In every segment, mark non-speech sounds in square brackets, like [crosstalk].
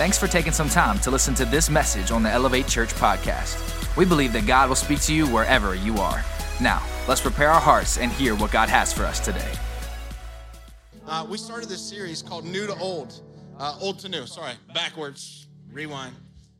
Thanks for taking some time to listen to this message on the Elevate Church podcast. We believe that God will speak to you wherever you are. Now, let's prepare our hearts and hear what God has for us today. Uh, we started this series called New to Old, uh, Old to New. Sorry, backwards. Rewind.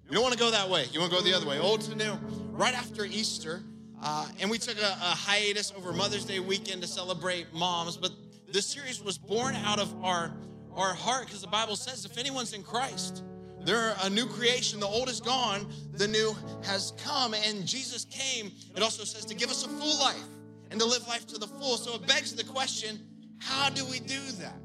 You don't want to go that way. You want to go the other way. Old to New. Right after Easter, uh, and we took a, a hiatus over Mother's Day weekend to celebrate moms. But this series was born out of our our heart because the Bible says if anyone's in Christ, they're a new creation. The old is gone, the new has come. And Jesus came, it also says, to give us a full life and to live life to the full. So it begs the question how do we do that?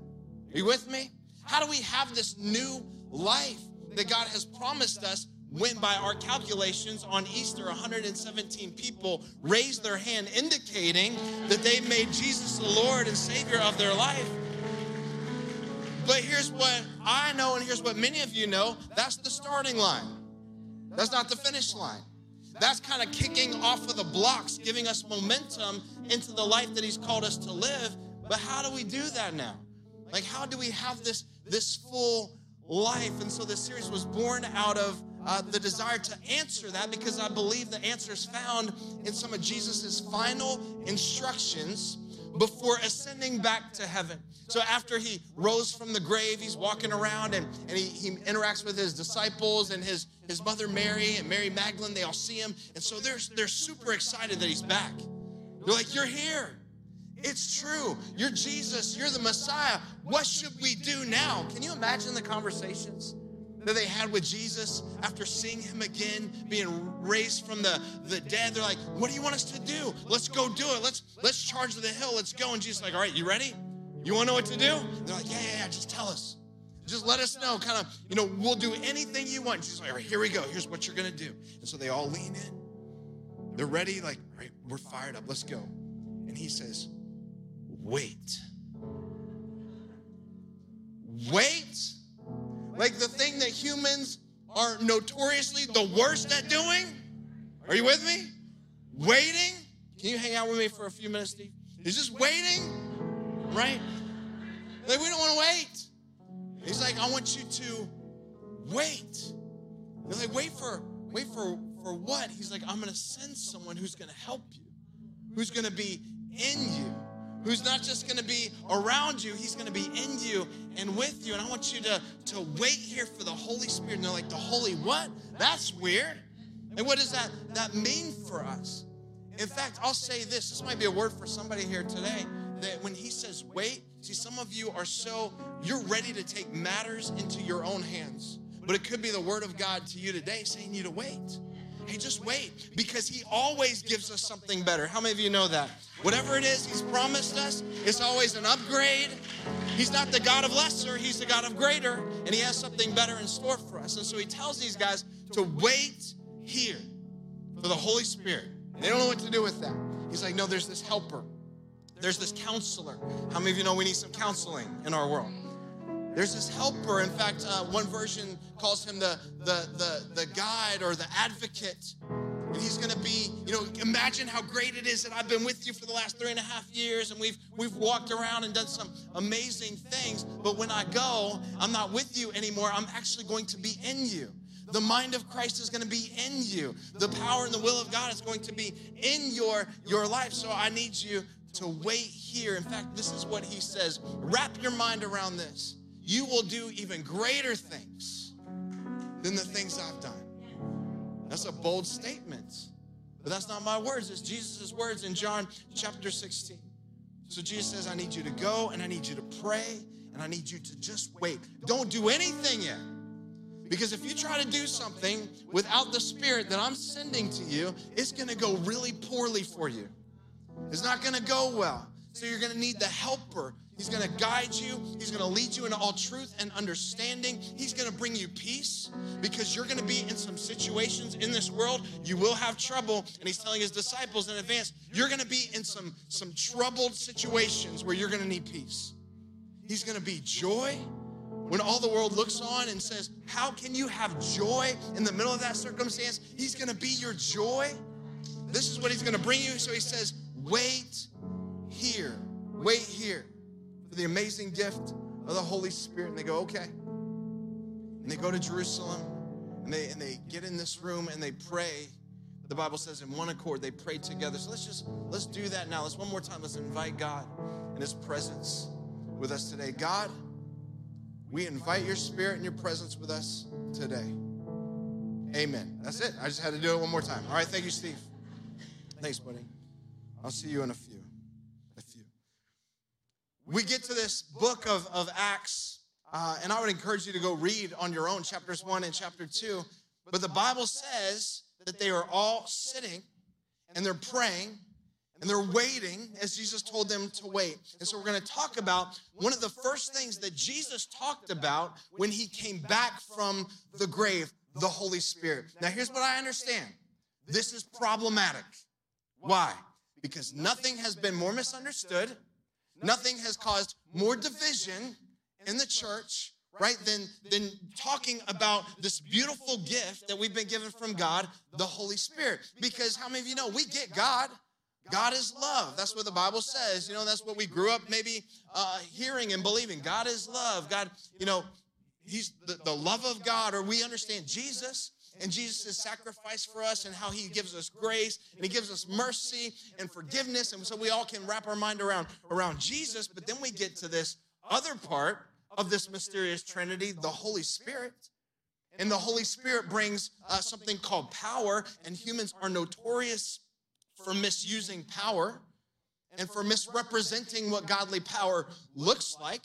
Are you with me? How do we have this new life that God has promised us when, by our calculations on Easter, 117 people raised their hand, indicating that they made Jesus the Lord and Savior of their life? But here's what I know, and here's what many of you know that's the starting line. That's not the finish line. That's kind of kicking off of the blocks, giving us momentum into the life that He's called us to live. But how do we do that now? Like, how do we have this, this full life? And so this series was born out of uh, the desire to answer that because I believe the answer is found in some of Jesus's final instructions before ascending back to heaven. So after he rose from the grave, he's walking around and, and he, he interacts with his disciples and his, his mother Mary and Mary Magdalene. They all see him. And so they're, they're super excited that he's back. They're like, You're here. It's true. You're Jesus. You're the Messiah. What should we do now? Can you imagine the conversations? That they had with Jesus after seeing him again, being raised from the, the dead. They're like, what do you want us to do? Let's go do it. Let's let's charge the hill. Let's go. And Jesus like, all right, you ready? You want to know what to do? They're like, yeah, yeah, yeah, just tell us. Just let us know. Kind of, you know, we'll do anything you want. Jesus like, all right, here we go. Here's what you're gonna do. And so they all lean in. They're ready, like, all right, we're fired up. Let's go. And he says, wait. Wait like the thing that humans are notoriously the worst at doing. Are you with me? Waiting. Can you hang out with me for a few minutes, Steve? He's just waiting, right? Like, we don't want to wait. He's like, I want you to wait. They're like, wait for, wait for, for what? He's like, I'm going to send someone who's going to help you, who's going to be in you who's not just going to be around you, he's going to be in you and with you. And I want you to, to wait here for the Holy Spirit. And they're like, the Holy what? That's weird. And what does that, that mean for us? In fact, I'll say this this might be a word for somebody here today that when he says wait, see, some of you are so, you're ready to take matters into your own hands. But it could be the word of God to you today saying you to wait. Hey, just wait because He always gives us something better. How many of you know that? Whatever it is He's promised us, it's always an upgrade. He's not the God of lesser, He's the God of greater, and He has something better in store for us. And so He tells these guys to wait here for the Holy Spirit. They don't know what to do with that. He's like, no, there's this helper, there's this counselor. How many of you know we need some counseling in our world? There's this helper. In fact, uh, one version calls him the, the, the, the guide or the advocate. And he's going to be, you know, imagine how great it is that I've been with you for the last three and a half years and we've, we've walked around and done some amazing things. But when I go, I'm not with you anymore. I'm actually going to be in you. The mind of Christ is going to be in you. The power and the will of God is going to be in your, your life. So I need you to wait here. In fact, this is what he says. Wrap your mind around this you will do even greater things than the things I've done. That's a bold statement. But that's not my words, it's Jesus' words in John chapter 16. So Jesus says, I need you to go and I need you to pray and I need you to just wait. Don't do anything yet. Because if you try to do something without the Spirit that I'm sending to you, it's gonna go really poorly for you. It's not gonna go well. So you're gonna need the helper He's going to guide you. He's going to lead you into all truth and understanding. He's going to bring you peace because you're going to be in some situations in this world. You will have trouble. And he's telling his disciples in advance, you're going to be in some, some troubled situations where you're going to need peace. He's going to be joy when all the world looks on and says, How can you have joy in the middle of that circumstance? He's going to be your joy. This is what he's going to bring you. So he says, Wait here. Wait here the amazing gift of the Holy Spirit. And they go, okay. and they go to Jerusalem and they and they get in this room and they pray. The Bible says in one accord they prayed together. So let's just let's do that now. Let's one more time. Let's invite God and His presence with us today. God, we invite your spirit and your presence with us today. Amen. That's it. I just had to do it one more time. All right, thank you, Steve. Thanks, buddy. I'll see you in a few. We get to this book of, of Acts, uh, and I would encourage you to go read on your own chapters one and chapter two. But the Bible says that they are all sitting and they're praying and they're waiting as Jesus told them to wait. And so we're going to talk about one of the first things that Jesus talked about when he came back from the grave the Holy Spirit. Now, here's what I understand this is problematic. Why? Because nothing has been more misunderstood, nothing has caused more division in the church right than than talking about this beautiful gift that we've been given from god the holy spirit. Because how many of you know we get god. God is love. That's what the bible says. You know that's what we grew up maybe uh, hearing and believing. God is love. God you know he's the, the love of god or we understand jesus and Jesus' sacrifice for us and how he gives us grace and he gives us mercy and forgiveness. And so we all can wrap our mind around, around Jesus. But then we get to this other part of this mysterious Trinity, the Holy Spirit. And the Holy Spirit brings uh, something called power, and humans are notorious for misusing power and for misrepresenting what godly power looks like.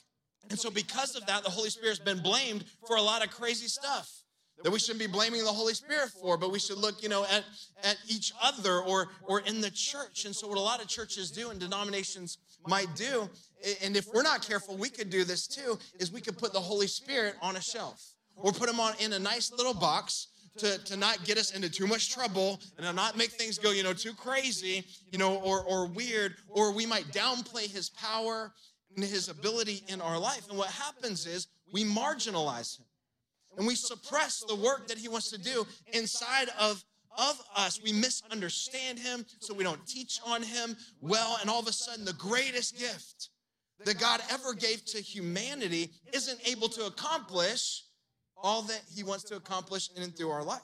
And so, because of that, the Holy Spirit's been blamed for a lot of crazy stuff that we shouldn't be blaming the Holy Spirit for, but we should look, you know, at, at each other or or in the church. And so what a lot of churches do and denominations might do, and if we're not careful, we could do this too, is we could put the Holy Spirit on a shelf or put him on in a nice little box to, to not get us into too much trouble and to not make things go, you know, too crazy, you know, or, or weird, or we might downplay his power and his ability in our life. And what happens is we marginalize him and we suppress the work that he wants to do inside of of us. We misunderstand him, so we don't teach on him well. And all of a sudden, the greatest gift that God ever gave to humanity isn't able to accomplish all that he wants to accomplish in and through our life.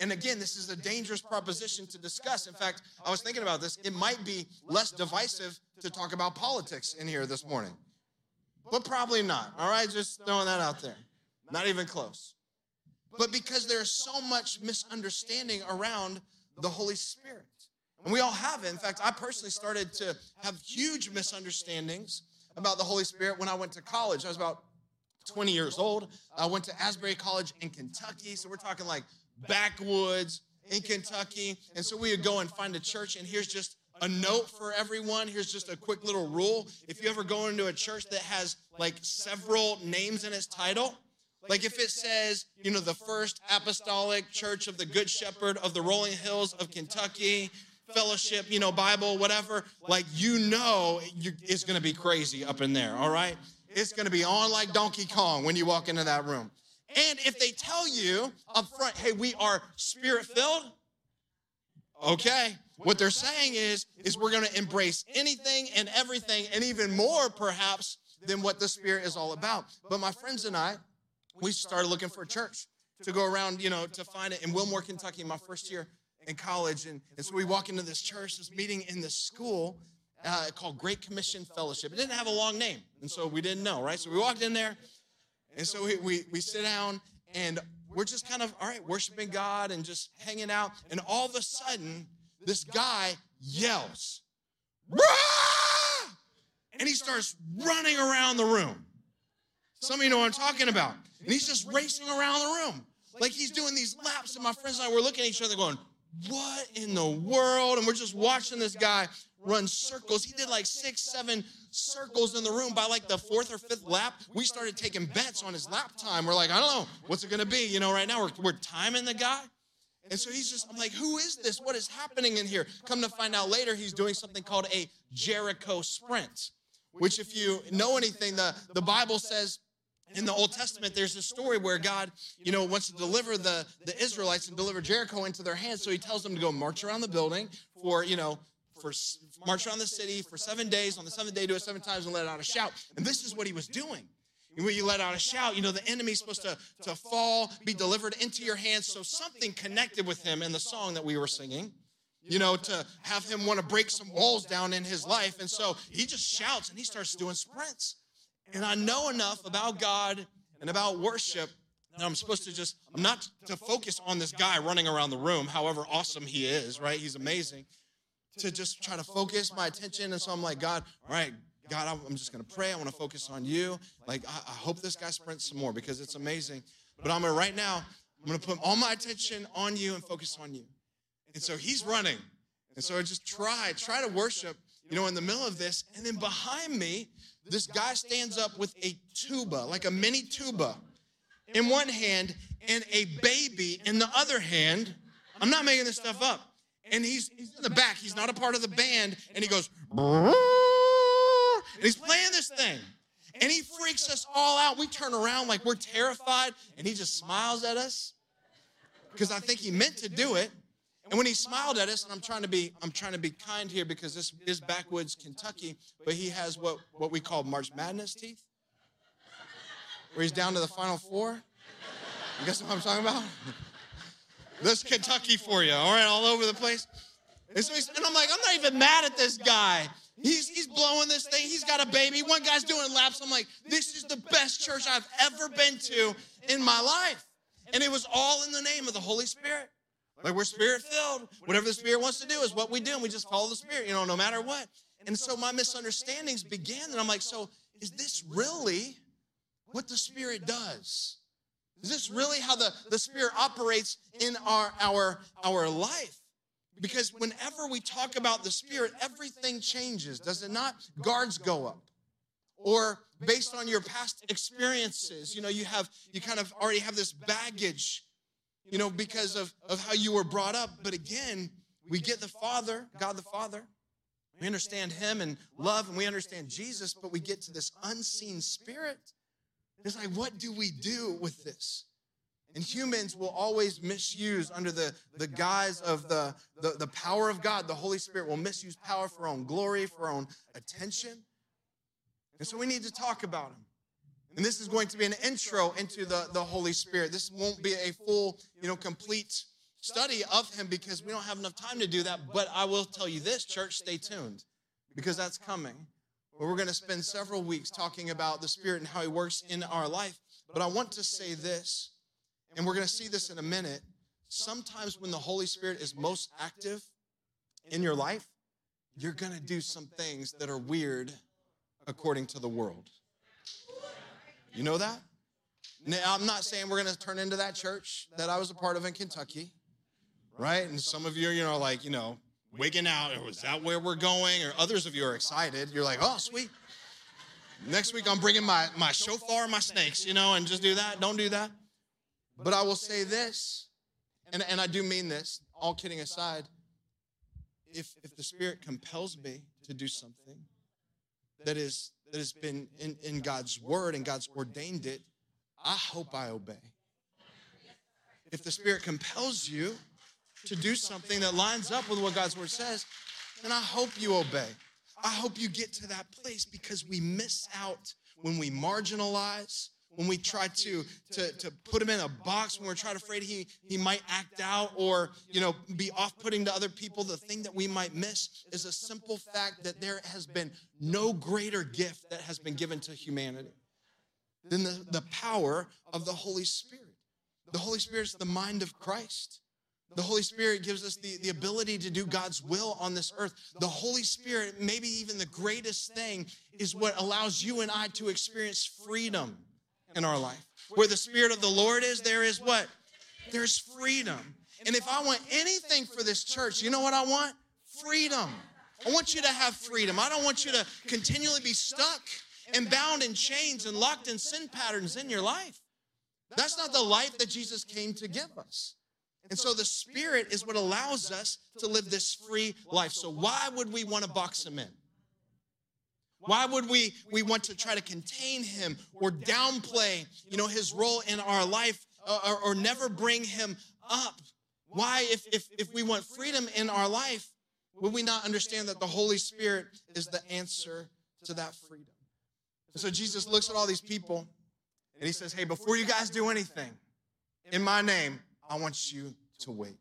And again, this is a dangerous proposition to discuss. In fact, I was thinking about this. It might be less divisive to talk about politics in here this morning, but probably not. All right, just throwing that out there. Not even close. But because there's so much misunderstanding around the Holy Spirit. And we all have it. In fact, I personally started to have huge misunderstandings about the Holy Spirit when I went to college. I was about 20 years old. I went to Asbury College in Kentucky. So we're talking like backwoods in Kentucky. And so we would go and find a church, and here's just a note for everyone. Here's just a quick little rule. If you ever go into a church that has like several names in its title, like if it says, you know, the first apostolic church of the Good Shepherd of the rolling hills of Kentucky, fellowship, you know, Bible, whatever, like you know it's going to be crazy up in there, all right? It's going to be on like Donkey Kong when you walk into that room. And if they tell you up front, hey, we are spirit filled, okay, what they're saying is, is we're going to embrace anything and everything and even more perhaps than what the spirit is all about. But my friends and I, we started looking for a church to go around, you know, to find it in Wilmore, Kentucky, my first year in college. And, and so we walk into this church, this meeting in this school uh, called Great Commission Fellowship. It didn't have a long name, and so we didn't know, right? So we walked in there, and so we, we, we sit down, and we're just kind of, all right, worshiping God and just hanging out. And all of a sudden, this guy yells, Rah! and he starts running around the room. Some of you know what I'm talking about. And he's just racing around the room. Like he's doing these laps. And my friends and I were looking at each other going, What in the world? And we're just watching this guy run circles. He did like six, seven circles in the room. By like the fourth or fifth lap, we started taking bets on his lap time. We're like, I don't know, what's it gonna be? You know, right now we're, we're timing the guy. And so he's just, I'm like, who is this? What is happening in here? Come to find out later, he's doing something called a Jericho sprint, which, if you know anything, the, the Bible says in the Old Testament, there's a story where God, you know, wants to deliver the, the Israelites and deliver Jericho into their hands. So he tells them to go march around the building for, you know, for march around the city for seven days. On the seventh day, do it seven times and let out a shout. And this is what he was doing. when you let out a shout, you know, the enemy's supposed to, to fall, be delivered into your hands. So something connected with him in the song that we were singing, you know, to have him want to break some walls down in his life. And so he just shouts and he starts doing sprints. And I know enough about God and about worship that I'm supposed to just, I'm not to focus on this guy running around the room, however awesome he is, right? He's amazing. To just try to focus my attention. And so I'm like, God, all right, God, I'm just going to pray. I want to focus on you. Like, I, I, hope this guy sprints some more because it's amazing. But I'm going to, right now, I'm going to put all my attention on you and focus on you. And so he's running. And so I just try, try to worship, you know, in the middle of this. And then behind me, this guy stands up with a tuba, like a mini tuba in one hand and a baby in the other hand. I'm not making this stuff up. And he's, he's in the back. He's not a part of the band. And he goes, and he's playing this thing. And he freaks us all out. We turn around like we're terrified, and he just smiles at us because I think he meant to do it. And when he smiled at us, and I'm trying to be, I'm trying to be kind here because this is backwoods Kentucky, but he has what, what we call March Madness teeth, where he's down to the final four. You guess what I'm talking about? [laughs] this Kentucky for you, all right, all over the place. And, so and I'm like, I'm not even mad at this guy. He's, he's blowing this thing. He's got a baby. One guy's doing laps. I'm like, this is the best church I've ever been to in my life. And it was all in the name of the Holy Spirit. Like we're spirit filled. Whatever the Spirit wants to do is what we do. And we just follow the Spirit, you know, no matter what. And so my misunderstandings began. And I'm like, so is this really what the Spirit does? Is this really how the, the Spirit operates in our, our, our life? Because whenever we talk about the Spirit, everything changes, does it not? Guards go up. Or based on your past experiences, you know, you have, you kind of already have this baggage, you know, because of, of how you were brought up. But again, we get the Father, God the Father. We understand Him and love, and we understand Jesus, but we get to this unseen Spirit. It's like, what do we do with this? And humans will always misuse under the, the guise of the, the, the power of God. The Holy Spirit will misuse power for our own glory, for our own attention. And so we need to talk about him. And this is going to be an intro into the, the Holy Spirit. This won't be a full, you know, complete study of him because we don't have enough time to do that. But I will tell you this, church, stay tuned because that's coming. Where we're going to spend several weeks talking about the Spirit and how he works in our life. But I want to say this and we're going to see this in a minute. Sometimes when the Holy Spirit is most active in your life, you're going to do some things that are weird according to the world. You know that? Now, I'm not saying we're going to turn into that church that I was a part of in Kentucky, right? And some of you you know, like, you know, wigging out, or is that where we're going? Or others of you are excited. You're like, oh, sweet. Next week, I'm bringing my, my shofar, my snakes, you know, and just do that. Don't do that. But I will say this, and, and I do mean this, all kidding aside. If, if the Spirit compels me to do something that is that has been in, in God's word and God's ordained it, I hope I obey. If the Spirit compels you to do something that lines up with what God's word says, then I hope you obey. I hope you get to that place because we miss out when we marginalize, when we try to, to, to put him in a box, when we're trying to afraid he, he might act out or, you know, be off-putting to other people, the thing that we might miss is a simple fact that there has been no greater gift that has been given to humanity than the, the power of the Holy Spirit. The Holy Spirit is the mind of Christ. The Holy Spirit gives us the, the ability to do God's will on this earth. The Holy Spirit, maybe even the greatest thing, is what allows you and I to experience freedom in our life. Where the Spirit of the Lord is, there is what? There's freedom. And if I want anything for this church, you know what I want? Freedom. I want you to have freedom. I don't want you to continually be stuck and bound in chains and locked in sin patterns in your life. That's not the life that Jesus came to give us. And so the Spirit is what allows us to live this free life. So why would we want to box him in? Why would we, we want to try to contain him or downplay, you know, his role in our life uh, or, or never bring him up? Why, if, if, if we want freedom in our life, would we not understand that the Holy Spirit is the answer to that freedom? And so Jesus looks at all these people And he says, Hey, before you guys do anything in my name, I want you to wait.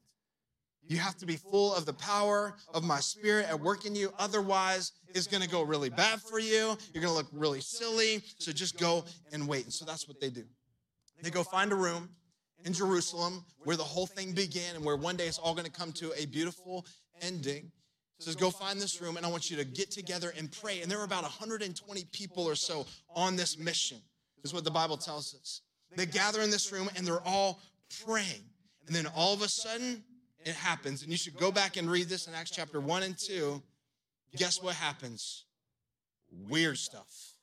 You have to be full of the power of my spirit at work in you. Otherwise, it's going to go really bad for you. You're going to look really silly. So just go and wait. And so that's what they do. They go find a room in Jerusalem where the whole thing began and where one day it's all going to come to a beautiful ending. It says, Go find this room and I want you to get together and pray. And there were about 120 people or so on this mission, is what the Bible tells us. They gather in this room and they're all praying. And then all of a sudden, it happens. And you should go back and read this in Acts chapter 1 and 2. Guess what happens? Weird stuff.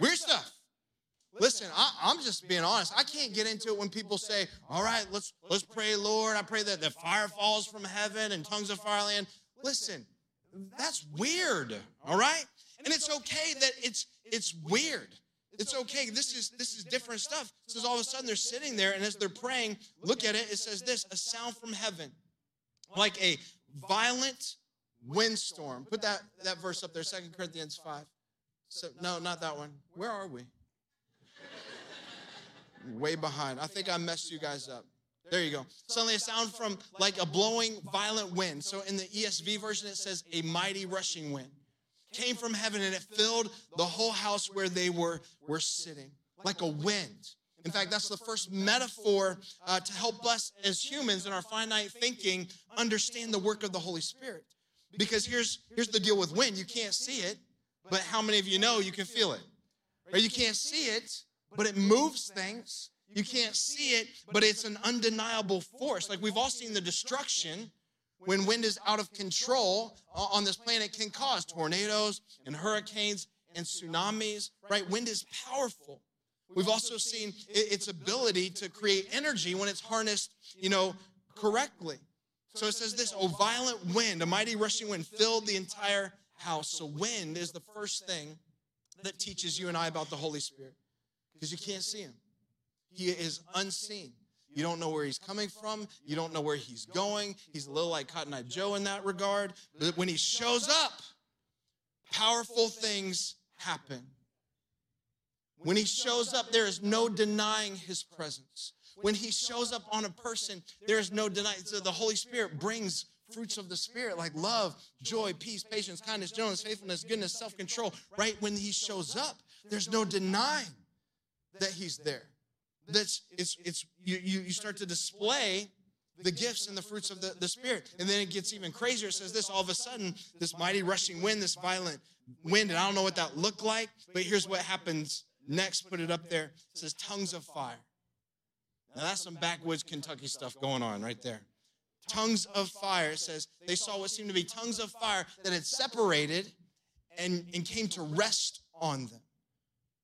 Weird stuff. Listen, I, am just being honest. I can't get into it when people say, "All right, let's let's pray, Lord. I pray that the fire falls from heaven and tongues of fire land." Listen, that's weird. All right, and it's okay that it's it's weird. It's okay. This is this is different stuff. Says all of a sudden they're sitting there, and as they're praying, look at it. It says this: a sound from heaven, like a violent windstorm. Put that that verse up there, Second Corinthians five. So no, not that one. Where are we? Way behind. I think I messed you guys up. There you go. Suddenly a sound from like a blowing violent wind. So in the ESV version, it says a mighty rushing wind came from heaven and it filled the whole house where they were, were sitting like a wind. In fact, that's the first metaphor uh, to help us as humans in our finite thinking understand the work of the Holy Spirit. Because here's, here's the deal with wind you can't see it, but how many of you know you can feel it? Or you can't see it, but it moves things. You can't see it, but it's an undeniable force. Like we've all seen the destruction when wind is out of control uh, on this planet can cause tornadoes and hurricanes and tsunamis, right? Wind is powerful. We've also seen its ability to create energy when it's harnessed, you know, correctly. So it says this, oh, violent wind, a mighty rushing wind filled the entire house. So wind is the first thing that teaches you and I about the Holy Spirit because you can't see him. He is unseen. You don't know where he's coming from. You don't know where he's going. He's a little like Cotton Eye Joe in that regard. But when he shows up, powerful things happen. When he shows up, there is no denying his presence. When he shows up on a person, there is no denying. So the Holy Spirit brings fruits of the Spirit like love, joy, peace, patience, kindness, gentleness, faithfulness, goodness, self control. Right when he shows up, there's no denying that he's there that's it's it's you you start to display the gifts and the fruits of the, the spirit. And then it gets even crazier. It says this all of a sudden this mighty rushing wind this violent wind and i don't know what that looked like but here's what happens next. Put it up there. It says tongues of fire. Now that's some backwoods kentucky stuff going on right there. Tongues of fire. It says they saw what seemed to be tongues of fire that had separated and, and came to rest on them.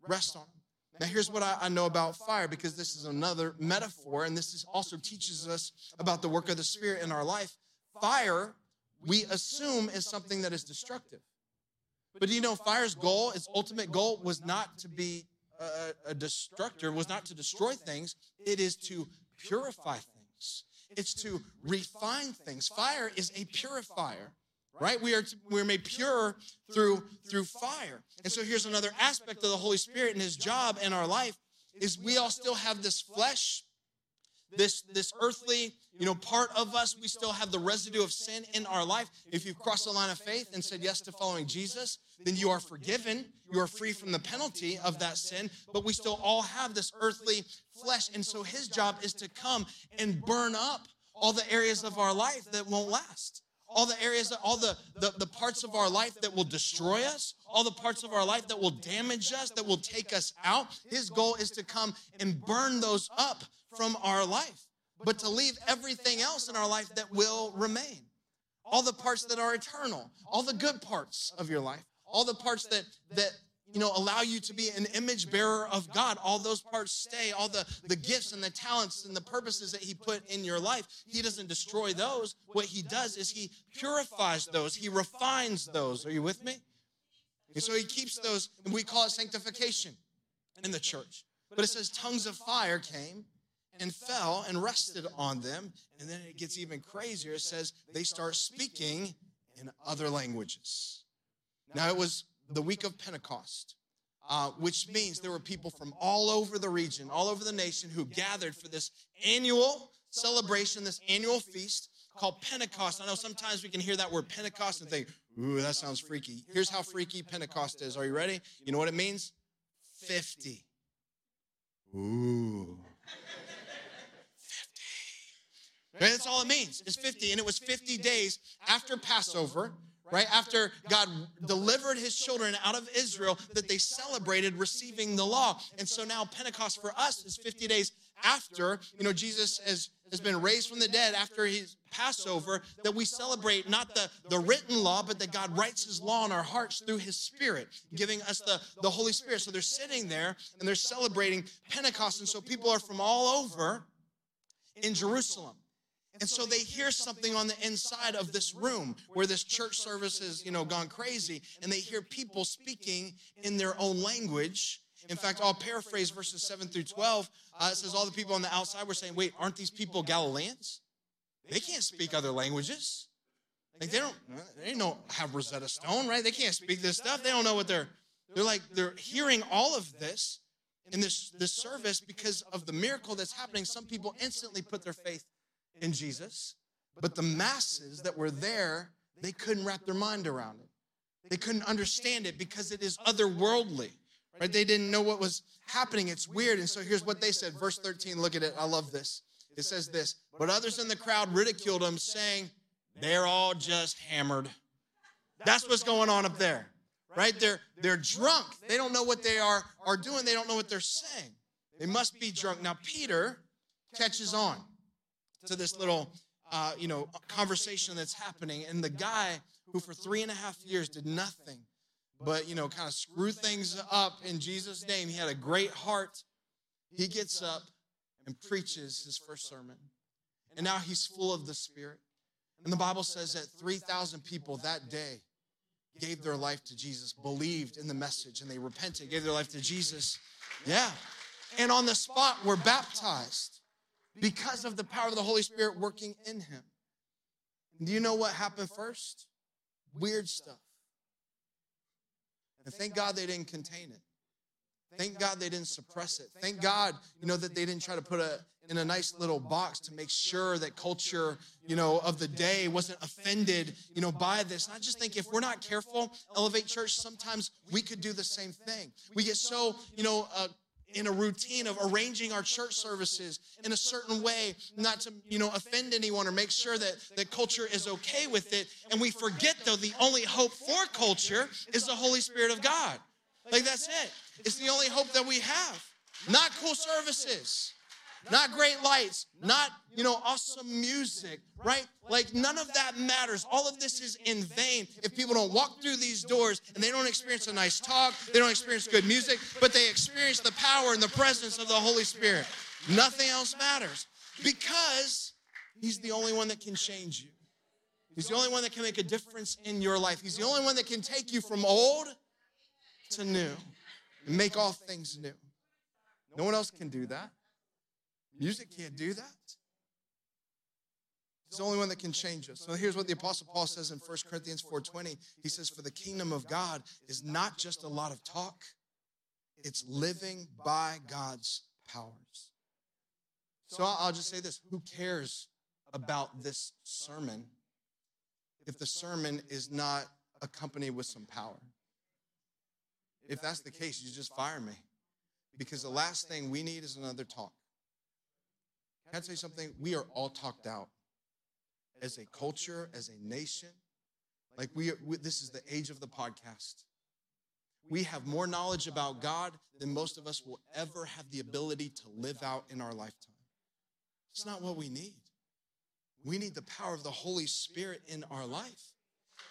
Rest on them now, here's what I, know about fire because this is another metaphor, and this is also teaches us about the work of the Spirit in our life. Fire, we assume, is something that is destructive. But do you know fire's goal, its ultimate goal, was not to be a, a destructor, was not to destroy things, it is to purify things. It's to refine things. Fire is a purifier right? We are we're made pure through through fire. And so here's another aspect of the holy spirit and his job in our life is we all still have this flesh this this earthly you know part of us. We still have the residue of sin in our life. If you've crossed the line of faith and said yes to following jesus then you are forgiven. You are free from the penalty of that sin. But we still all have this earthly flesh. And so his job is to come and burn up all the areas of our life that won't last all the areas, all the, the, the parts of our life that will destroy us, all the parts of our life that will damage us, that will take us out. His goal is to come and burn those up from our life, but to leave everything else in our life that will remain. All the parts that are eternal, all the good parts of your life, all the parts that, that you know, allow you to be an image bearer of God. All those parts stay, all the, the gifts and the talents and the purposes that He put in your life. He doesn't destroy those. What He does is He purifies those, He refines those. Are you with me? And so He keeps those, and we call it sanctification in the church. But it says tongues of fire came and fell and rested on them. And then it gets even crazier. It says they start speaking in other languages. Now it was the week of Pentecost. uh, which means there were people from all over the region, all over the nation who gathered for this annual celebration, this annual feast called Pentecost. I know sometimes we can hear that word Pentecost and think, ooh, that sounds freaky. Here's how freaky Pentecost is. Are you ready? You know what it means? 50. Ooh. 50. That's all it means. It's 50. And it was 50 days after Passover, right? After God delivered his children out of Israel, that they celebrated receiving the law. And so now Pentecost for us is 50 days after, you know, Jesus has, has been raised from the dead after his Passover, that we celebrate not the, the written law, but that God writes his law in our hearts through his spirit, giving us the, the Holy Spirit. So they're sitting there and they're celebrating Pentecost. And so people are from all over in Jerusalem. And so they hear something on the inside of this room where this church service has, you know, gone crazy, and they hear people speaking in their own language. In fact, I'll paraphrase verses 7 through 12. Uh, it says, All the people on the outside were saying, Wait, aren't these people Galileans? They can't speak other languages. Like they don't, they don't have Rosetta Stone, right? They can't speak this stuff. They don't know what they're, they're like, they're hearing all of this in this, this service because of the miracle that's happening. Some people instantly put their faith in Jesus, but the masses that were there, they couldn't wrap their mind around it. They couldn't understand it because it is otherworldly, right? They didn't know what was happening. It's weird. And so here's what they said. Verse 13, look at it. I love this. It says this, but others in the crowd ridiculed him, saying, They're all just hammered. That's what's going on up there, right? They're, they're drunk. They don't know what they are, are doing. They don't know what they're saying. They must be drunk. Now, Peter catches on to this little, uh, you know, conversation that's happening. And the guy who for three and a half years did nothing but, you know, kind of screw things up in Jesus' name. He had a great heart. He gets up and preaches his first sermon. And now he's full of the Spirit. And the Bible says that 3,000 people that day gave their life to Jesus, believed in the message, and they repented, gave their life to Jesus. Yeah. And on the spot were baptized because of the power of the Holy Spirit working in him. Do you know what happened first? Weird stuff. And thank God they didn't contain it. Thank God they didn't suppress it. Thank God, you know, that they didn't try to put it in a nice little box to make sure that culture, you know, of the day wasn't offended, you know, by this. And I just think if we're not careful, Elevate Church, sometimes we could do the same thing. We get so, you know, uh, in a routine of arranging our church services in a certain way, not to, you know, offend anyone or make sure that the culture is okay with it. And we forget, though, the only hope for culture is the Holy Spirit of God. Like, that's it. It's the only hope that we have. Not cool services, not great lights, not, you know, awesome music, right? Like none of that matters. All of this is in vain if people don't walk through these doors and they don't experience a nice talk, they don't experience good music, but they experience the power and the presence of the Holy Spirit. Nothing else matters because He's the only one that can change you. He's the only one that can make a difference in your life. He's the only one that can take you from old to new and make all things new. No one else can do that. Music can't do that. It's the only one that can change us. So here's what the apostle Paul says in 1 Corinthians 4:20. He says for the kingdom of God is not just a lot of talk, it's living by God's powers. So I'll just say this, who cares about this sermon if the sermon is not accompanied with some power? If that's the case, you just fire me. Because the last thing we need is another talk. Can I you something? We are all talked out as a culture, as a nation. Like we, we, this is the age of the podcast. We have more knowledge about God than most of us will ever have the ability to live out in our lifetime. It's not what we need. We need the power of the Holy Spirit in our life,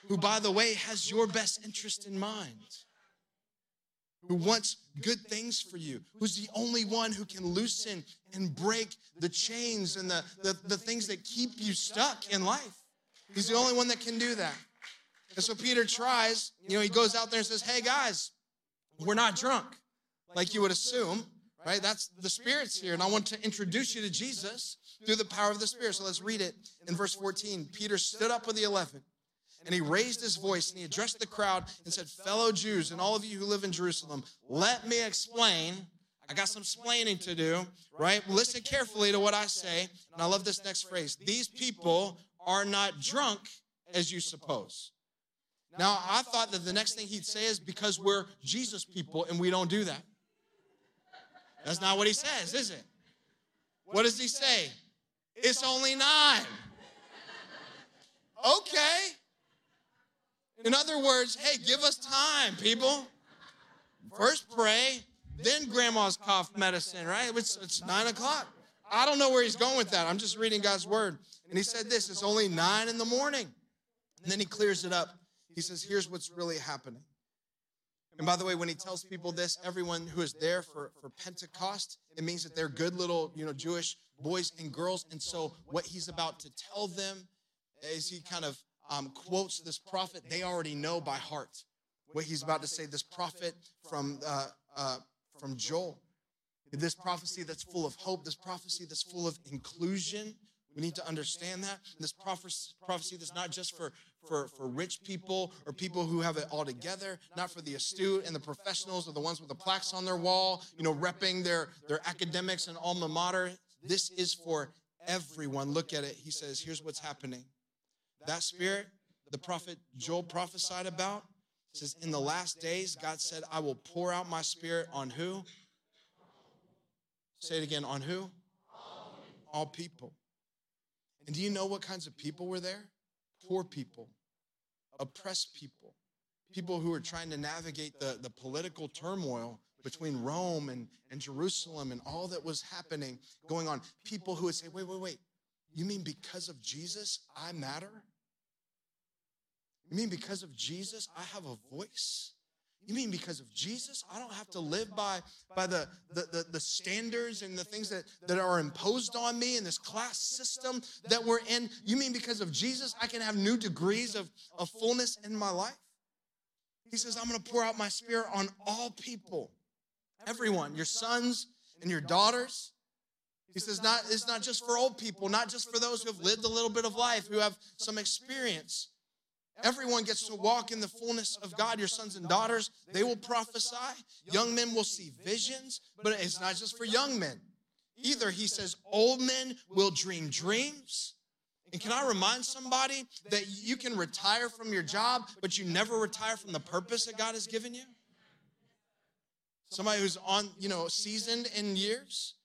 who, by the way, has your best interest in mind who wants good things for you, who's the only one who can loosen and break the chains and the, the, the things that keep you stuck in life. He's the only one that can do that. And so Peter tries, you know, he goes out there and says, Hey guys, we're not drunk, like you would assume, right? That's the Spirit's here. And I want to introduce you to Jesus through the power of the Spirit. So let's read it in verse 14. Peter stood up with the eleven And he raised his voice and he addressed the crowd and said, Fellow Jews and all of you who live in Jerusalem, let me explain. I got some explaining to do, right? Listen carefully to what I say. And I love this next phrase. These people are not drunk as you suppose. Now, I thought that the next thing he'd say is because we're Jesus people and we don't do that. That's not what he says, is it? What does he say? It's only nine. Okay. In other words, hey, give us time, people. First pray, then grandma's cough medicine, right? It's, it's nine o'clock. I don't know where he's going with that. I'm just reading God's word. And he said this it's only nine in the morning. And then he clears it up. He says, here's what's really happening. And by the way, when he tells people this, everyone who is there for, for Pentecost, it means that they're good little, you know, Jewish boys and girls. And so what he's about to tell them is he kind of um, quotes this prophet, they already know by heart what he's about to say. This prophet from uh, uh, from Joel, this prophecy that's full of hope, this prophecy that's full of inclusion. We need to understand that this prophecy, prophecy that's not just for for, for rich people or people who have it all together, not for the astute and the professionals or the ones with the plaques on their wall, you know, repping their, their academics and alma mater. This is for everyone. Look at it. He says, here's what's happening. That spirit the prophet Joel prophesied about says, In the last days, God said, I will pour out my spirit on who? Say it again, on who? All people. And do you know what kinds of people were there? Poor people, oppressed people, people who were trying to navigate the, the political turmoil between Rome and, and Jerusalem and all that was happening, going on. People who would say, wait, wait, wait, you mean because of Jesus, I matter? You mean because of Jesus, I have a voice? You mean because of Jesus, I don't have to live by, by the, the, the, the, standards and the things that, that are imposed on me in this class system that we're in? You mean because of Jesus, I can have new degrees of, of fullness in my life? He says, I'm going to pour out my spirit on all people, everyone, your sons and your daughters. He says, not, it's not just for old people, not just for those who have lived a little bit of life, who have some experience. Everyone gets to walk in the fullness of God. Your sons and daughters, they will prophesy. Young men will see visions, but it's not just for young men. Either he says, old men will dream dreams. And can I remind somebody that you can retire from your job, but you never retire from the purpose that God has given you? Somebody who's on, you know, seasoned in years,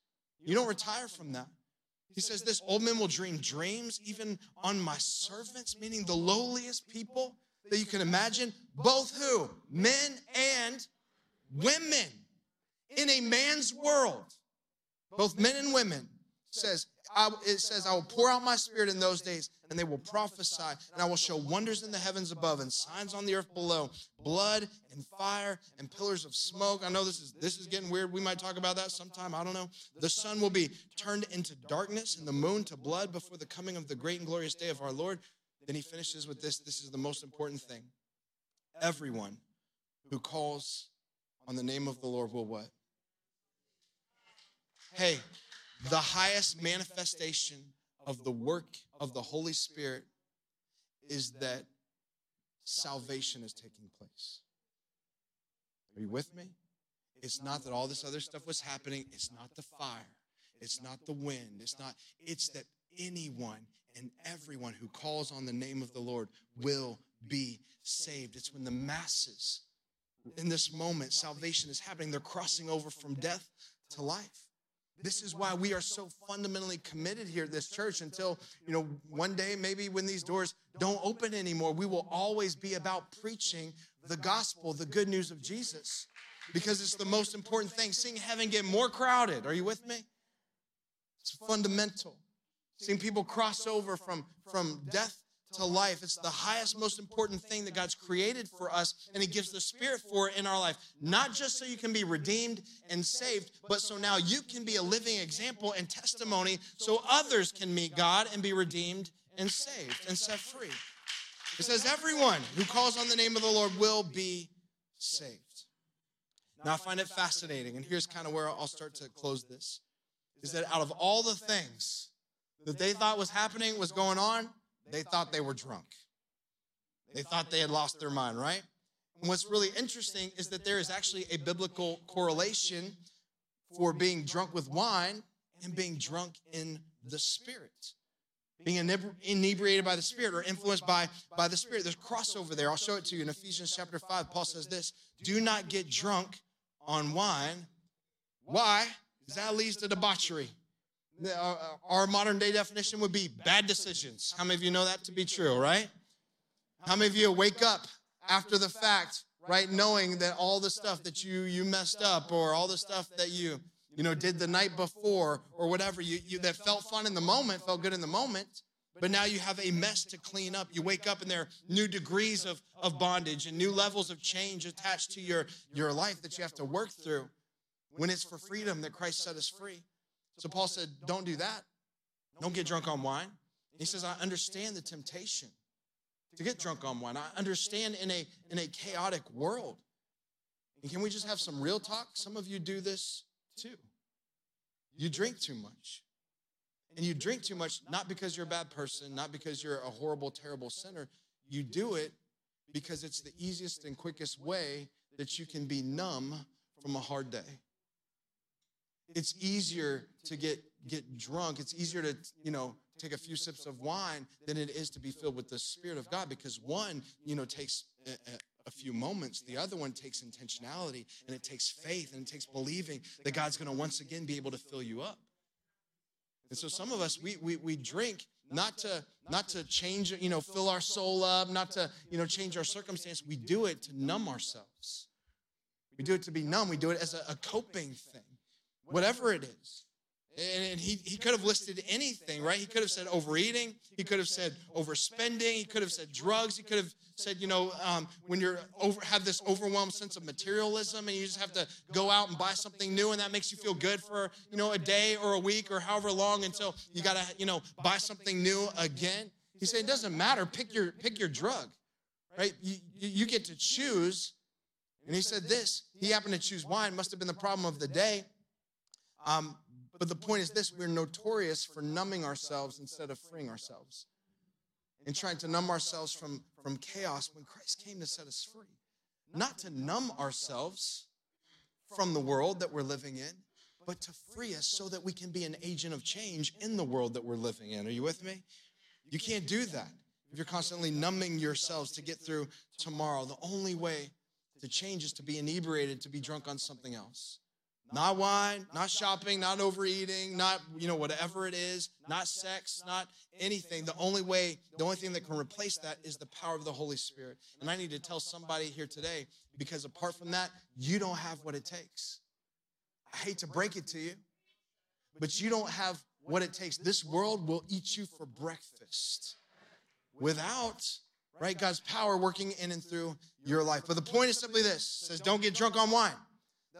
you don't retire from that. He says, This old man will dream dreams, even on my servants, meaning the lowliest people that you can imagine. Both who? Men and women. In a man's world, both men and women, says, I, it says, I will pour out my spirit in those days, and they will prophesy, and I will show wonders in the heavens above and signs on the earth below, blood and fire and pillars of smoke. I know this is this is getting weird. We might talk about that sometime. I don't know. The sun will be turned into darkness, and the moon to blood before the coming of the great and glorious day of our Lord. Then he finishes with this. This is the most important thing. Everyone who calls on the name of the Lord will what? Hey, the highest manifestation of the work of the Holy Spirit is that salvation is taking place. Are you with me? It's not that all this other stuff was happening. It's not the fire. It's not the wind. It's not, it's that anyone and everyone who calls on the name of the Lord will be saved. It's when the masses in this moment, salvation is happening. They're crossing over from death to life. This is why we are so fundamentally committed here at this church until, you know, one day maybe when these doors don't open anymore, we will always be about preaching the gospel, the good news of Jesus, because it's the most important thing. Seeing heaven get more crowded. Are you with me? It's fundamental. Seeing people cross over from, from death to life. It's the highest, most important thing that God's created for us, and He gives the Spirit for it in our life. Not just so you can be redeemed and saved, but so now you can be a living example and testimony so others can meet God and be redeemed and saved and set free. It says, Everyone who calls on the name of the Lord will be saved. Now, I find it fascinating, and here's kind of where I'll start to close this is that out of all the things that they thought was happening, was going on, they thought they were drunk. They thought they had lost their mind, right? And what's really interesting is that there is actually a biblical correlation for being drunk with wine and being drunk in the spirit. Being inebriated by the Spirit or influenced by, by the Spirit. There's crossover there. I'll show it to you in Ephesians chapter 5. Paul says this Do not get drunk on wine. Why? Because that leads to debauchery. Our modern day definition would be bad decisions. How many of you know that to be true, right? How many of you wake up after the fact, right, knowing that all the stuff that you you messed up or all the stuff that you you know did the night before or whatever you, you that felt fun in the moment, felt good in the moment, but now you have a mess to clean up. You wake up and there are new degrees of, of bondage and new levels of change attached to your, your life that you have to work through when it's for freedom that Christ set us free. So Paul said, Don't do that. Don't get drunk on wine. He says, I understand the temptation to get drunk on wine. I understand in a in a chaotic world. And can we just have some real talk? Some of you do this too. You drink too much. And you drink too much not because you're a bad person, not because you're a horrible, terrible sinner. You do it because it's the easiest and quickest way that you can be numb from a hard day. It's easier to get get drunk. It's easier to, you know, take a few sips of wine than it is to be filled with the Spirit of God because one, you know, takes a, a few moments. The other one takes intentionality and it takes faith and it takes believing that God's going to once again be able to fill you up. And so some of us, we, we, we drink not to not to change you know fill our soul up not to you know change our circumstance we do it to numb ourselves we do it to be numb we do it as a, a coping thing whatever it is and he, he could have listed anything, right? He could have said overeating. He could have said overspending. He could have said drugs. He could have said, you know, um, when you're over, have this overwhelmed sense of materialism and you just have to go out and buy something new and that makes you feel good for, you know, a day or a week or however long until you got to, you know, buy something new again. He said, it doesn't matter. Pick your, pick your drug, right? You, you get to choose. And he said this, he happened to choose wine, must have been the problem of the day. Um, but the point is this we're notorious for numbing ourselves instead of freeing ourselves and trying to numb ourselves from, from chaos when Christ came to set us free. Not to numb ourselves from the world that we're living in, but to free us so that we can be an agent of change in the world that we're living in. Are you with me? You can't do that if you're constantly numbing yourselves to get through tomorrow. The only way to change is to be inebriated, to be drunk on something else. Not wine, not shopping, not overeating, not, you know, whatever it is, not sex, not anything. The only way, the only thing that can replace that is the power of the Holy Spirit. And I need to tell somebody here today, because apart from that, you don't have what it takes. I hate to break it to you, but you don't have what it takes. This world will eat you for breakfast without right god's power working in and through your life but the point is simply this says don't get drunk on wine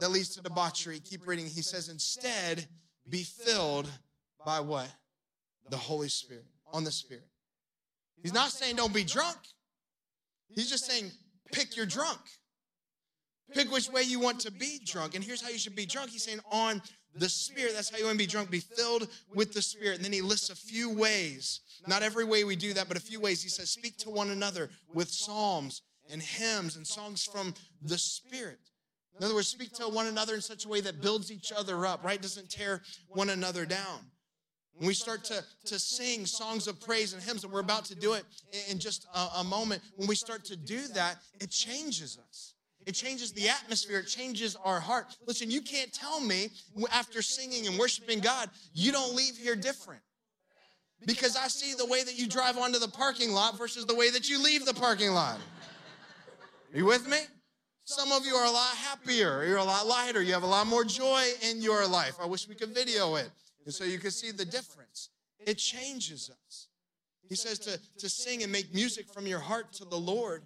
that leads to debauchery. Keep reading. He says, instead, be filled by what? The Holy Spirit, on the Spirit. He's not saying don't be drunk. He's just saying pick your drunk. Pick which way you want to be drunk. And here's how you should be drunk. He's saying on the Spirit. That's how you want to be drunk. Be filled with the Spirit. And then he lists a few ways. Not every way we do that, but a few ways. He says, speak to one another with psalms and hymns and songs from the Spirit. In other words, speak to one another in such a way that builds each other up, right? Doesn't tear one another down. When we start to, to sing songs of praise and hymns, and we're about to do it in just a, a moment, when we start to do that, it changes us. It changes the atmosphere. It changes our heart. Listen, you can't tell me after singing and worshiping God, you don't leave here different. Because I see the way that you drive onto the parking lot versus the way that you leave the parking lot. Are you with me? Some of you are a lot happier. You're a lot lighter. You have a lot more joy in your life. I wish we could video it and so you can see the difference. It changes us. He says to, to sing and make music from your heart to the Lord.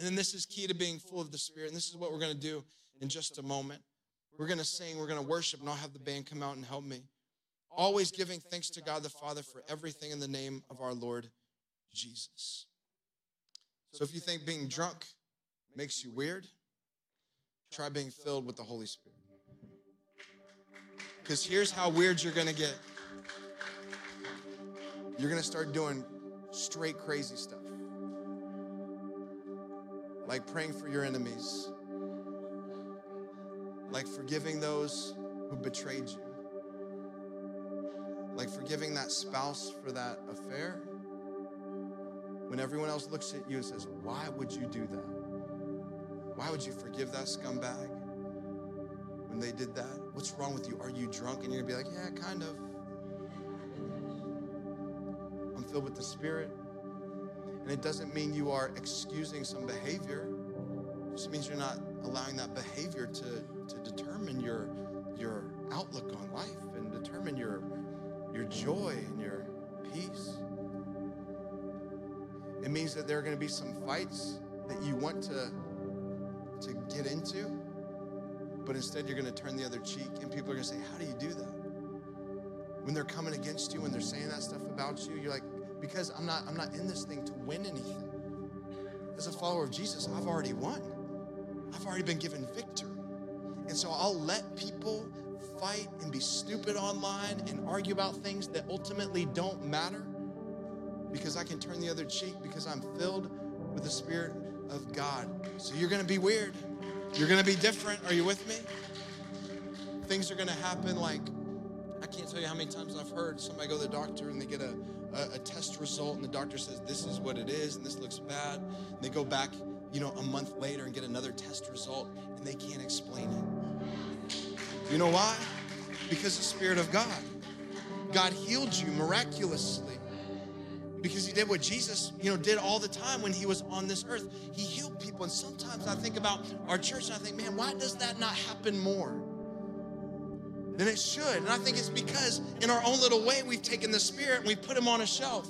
And this is key to being full of the Spirit. And this is what we're going to do in just a moment. We're going to sing, we're going to worship, and I'll have the band come out and help me. Always giving thanks to God the Father for everything in the name of our Lord Jesus. So if you think being drunk makes you weird, Try being filled with the Holy Spirit. Because here's how weird you're going to get you're going to start doing straight crazy stuff. like praying for your enemies, like forgiving those who betrayed you, like forgiving that spouse for that affair. When everyone else looks at you and says, Why would you do that? Why would you forgive that scumbag when they did that? What's wrong with you? Are you drunk? And you're gonna be like, Yeah, kind of. I'm filled with the Spirit. And it doesn't mean you are excusing some behavior. It just means you're not allowing that behavior to, to determine your, your outlook on life and determine your, your joy and your peace. It means that there are going to be some fights that you want to, to get into, but instead you're going to turn the other cheek, and people are going to say, How do you do that? When they're coming against you, when they're saying that stuff about you, you're like, because I'm not I'm not in this thing to win anything. As a follower of Jesus, I've already won. I've already been given victory. And so I'll let people fight and be stupid online and argue about things that ultimately don't matter because I can turn the other cheek because I'm filled with the Spirit of God. So you're going to be weird. You're going to be different. Are you with me? Things are going to happen like I can't tell you how many times I've heard somebody go to the doctor and they get a, a, a, test result and the doctor says this is what it is and this looks bad. And they go back, you know, a month later and get another test result and they can't explain it. You know why? Because the Spirit of God. God healed you miraculously because he did what Jesus, you know, did all the time when he was on this earth. He healed people. And sometimes I think about our church and I think, man, why does that not happen more? than it should. And I think it's because in our own little way, we've taken the Spirit and we've put him on a shelf.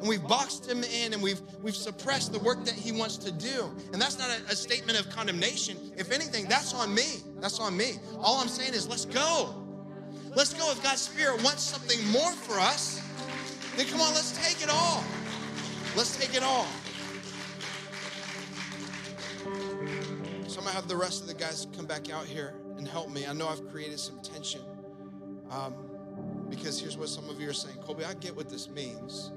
And we've boxed him in and we've, we've suppressed the work that he wants to do. And that's not a, a statement of condemnation. If anything, that's on me. That's on me. All I'm saying is, let's go. Let's go. If God's Spirit wants something more for us, then come on, let's take it all. Let's take it all. So I'm gonna have the rest of the guys come back out here and help me. I know I've created some tension um, because here's what some of you are saying Colby, I get what this means,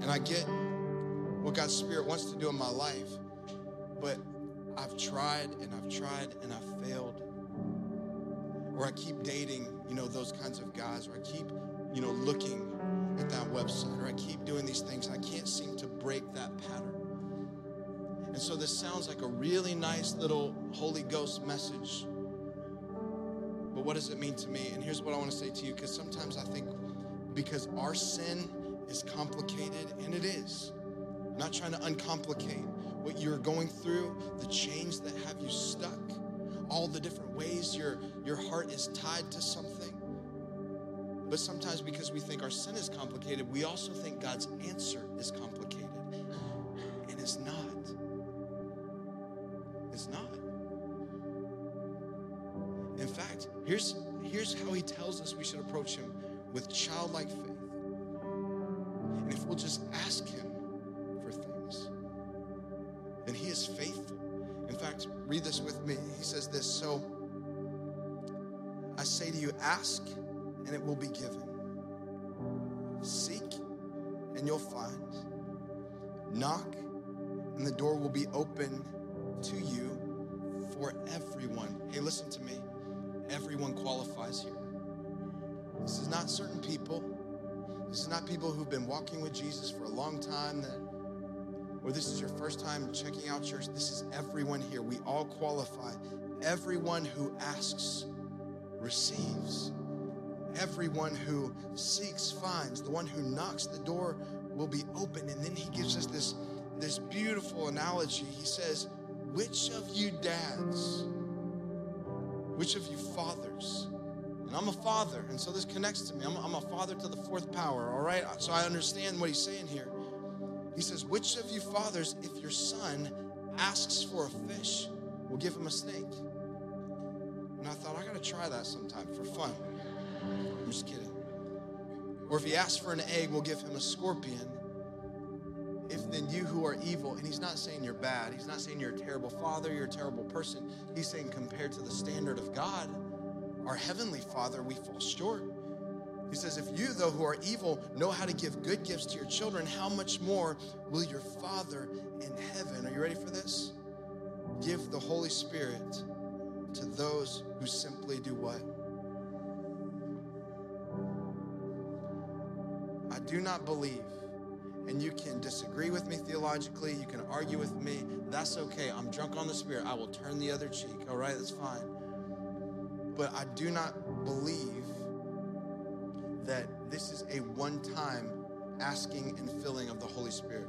and I get what God's Spirit wants to do in my life, but I've tried and I've tried and I've failed. Or I keep dating, you know, those kinds of guys, or I keep, you know, looking at that website, or I keep doing these things. I can't seem to break that pattern. And so this sounds like a really nice little Holy Ghost message. But what does it mean to me? And here's what I want to say to you because sometimes I think because our sin is complicated, and it is. I'm not trying to uncomplicate what you're going through, the chains that have you stuck, all the different ways your, your heart is tied to something. But sometimes because we think our sin is complicated, we also think God's answer is complicated. And it's not. It's not. In fact, here's, here's how he tells us we should approach him with childlike faith. And if we'll just ask him for things, then he is faithful. In fact, read this with me. He says this So I say to you, ask, and it will be given. Seek, and you'll find. Knock, and the door will be open to you for everyone. Hey, listen to me. Everyone qualifies here. This is not certain people. This is not people who've been walking with Jesus for a long time that or this is your first time checking out church. This is everyone here. We all qualify. Everyone who asks receives. Everyone who seeks finds. The one who knocks, the door will be open. And then he gives us this, this beautiful analogy. He says, which of you dads, which of you fathers, and I'm a father, and so this connects to me. I'm a, I'm a father to the fourth power, all right? So I understand what he's saying here. He says, Which of you fathers, if your son asks for a fish, will give him a snake? And I thought, I gotta try that sometime for fun. I'm just kidding. Or if he asks for an egg, we'll give him a scorpion if then you who are evil, and he's not saying you're bad, he's not saying you're a terrible father, you're a terrible person. He's saying compared to the standard of God, our heavenly Father, we fall short. He says, If you, though, who are evil, know how to give good gifts to your children, how much more will your Father in heaven Are you ready for this? Give the Holy Spirit to those who simply do what? Do not believe, and you can disagree with me theologically, you can argue with me. That's okay. I'm drunk on the Spirit. I will turn the other cheek. All right, that's fine. But I do not believe that this is a one time asking and filling of the Holy Spirit.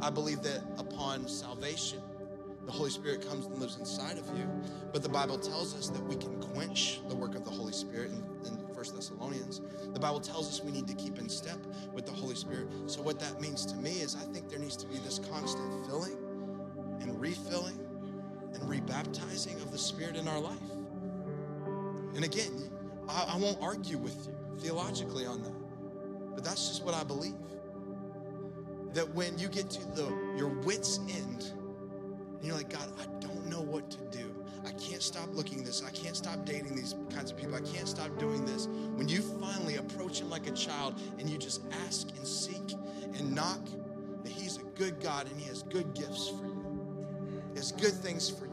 I believe that upon salvation, the Holy Spirit comes and lives inside of you. But the Bible tells us that we can quench the work of the Holy Spirit 1 Thessalonians. The Bible tells us we need to keep in step with the Holy Spirit. So, what that means to me is I think there needs to be this constant filling and refilling and rebaptizing of the Spirit in our life. And again, I, I won't argue with you theologically on that, but that's just what I believe. That when you get to the your wits end, and you're like, God, I don't know what to do. I can't stop looking this. I can't stop dating these kinds of people. I can't stop doing this. When you finally approach him like a child and you just ask and seek and knock, that he's a good God and he has good gifts for you. He has good things for you.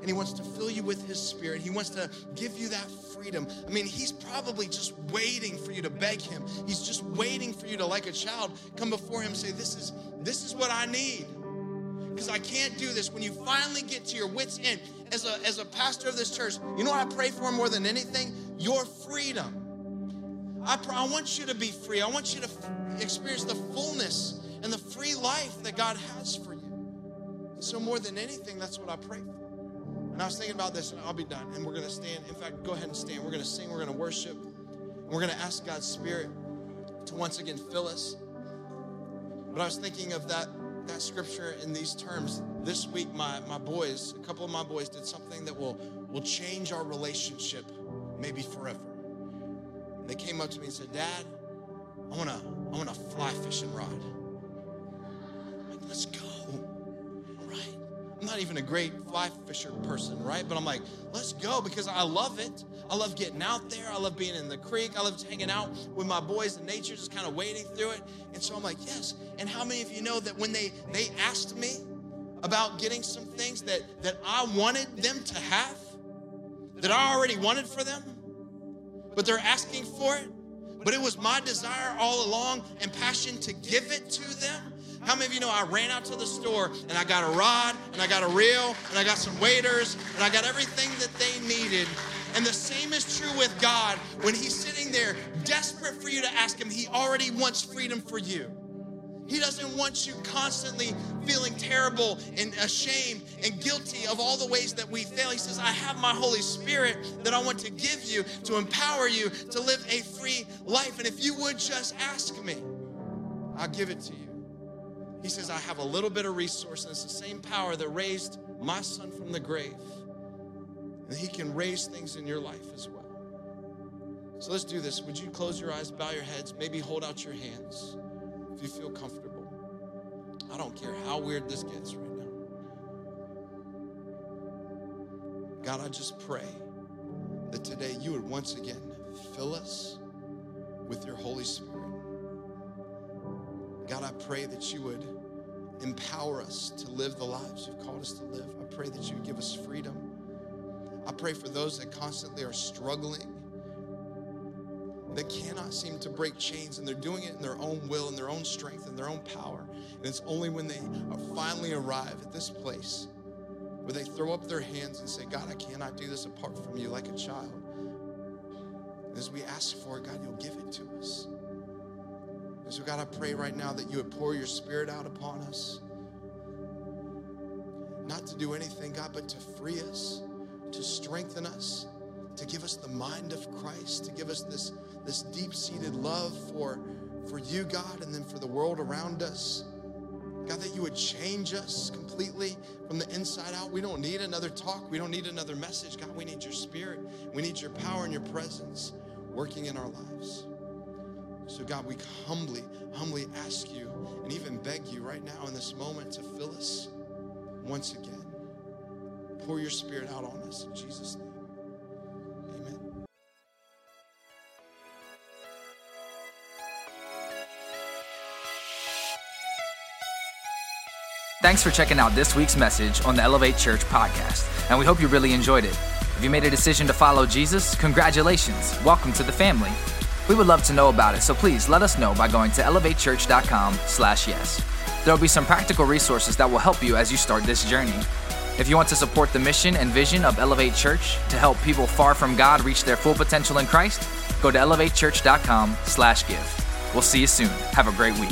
And he wants to fill you with his spirit. He wants to give you that freedom. I mean, he's probably just waiting for you to beg him. He's just waiting for you to, like a child, come before him say, This is this is what I need because I can't do this. When you finally get to your wits' end, as a, as a pastor of this church, you know what I pray for more than anything? Your freedom. I, pr- I want you to be free. I want you to f- experience the fullness and the free life that God has for you. And so, more than anything, that's what I pray for. And I was thinking about this, and I'll be done. And we're going to stand. In fact, go ahead and stand. We're going to sing, we're going to worship, and we're going to ask God's Spirit to once again fill us. But I was thinking of that that scripture in these terms. This week, my, my boys, a couple of my boys did something that will, will change our relationship maybe forever. They came up to me and said, Dad, I wanna, I wanna fly fishing rod. I'm like, let's go. I'm not even a great fly fisher person, right? But I'm like, let's go because I love it. I love getting out there. I love being in the creek. I love hanging out with my boys in nature, just kind of wading through it. And so I'm like, yes. And how many of you know that when they they asked me about getting some things that that I wanted them to have, that I already wanted for them, but they're asking for it, but it was my desire all along and passion to give it to them. How many of you know I ran out to the store and I got a rod and I got a reel and I got some waders and I got everything that they needed and the same is true with God. When He's sitting there, desperate for you to ask Him, He already wants freedom for you. He doesn't want you constantly feeling terrible and ashamed and guilty of all the ways that we fail. He says, I have my Holy Spirit that I want to give you to empower you to live a free life. And if you would just ask me, I'll give it to you. He says, I have a little bit of resource, and it's the same power that raised my son from the grave. And he can raise things in your life as well. So let's do this. Would you close your eyes, bow your heads, maybe hold out your hands if you feel comfortable? I don't care how weird this gets right now. God, I just pray that today you would once again fill us with your Holy Spirit. God, I pray that you would empower us to live the lives you've called us to live. I pray that you would give us freedom. I pray for those that constantly are struggling, that cannot seem to break chains, and they're doing it in their own will and their own strength and their own power. And it's only when they finally arrive at this place where they throw up their hands and say, God, I cannot do this apart from you like a child. As we ask for it, God, you'll give it to us. And so, God, I pray right now that you would pour your spirit out upon us. Not to do anything, God, but to free us, to strengthen us, to give us the mind of Christ, to give us this, this deep-seated love for, for you, God, and then for the world around us. God, that you would change us completely from the inside out. We don't need another talk. We don't need another message. God, we need your spirit. We need your power and your presence working in our lives. So, God, we humbly, humbly ask you and even beg you right now in this moment to fill us once again. Pour your spirit out on us in Jesus' name. Amen. Thanks for checking out this week's message on the Elevate Church podcast, and we hope you really enjoyed it. If you made a decision to follow Jesus, congratulations. Welcome to the family. We would love to know about it, so please let us know by going to elevatechurch.com/yes. There will be some practical resources that will help you as you start this journey. If you want to support the mission and vision of Elevate Church to help people far from God reach their full potential in Christ, go to elevatechurch.com/give. We'll see you soon. Have a great week.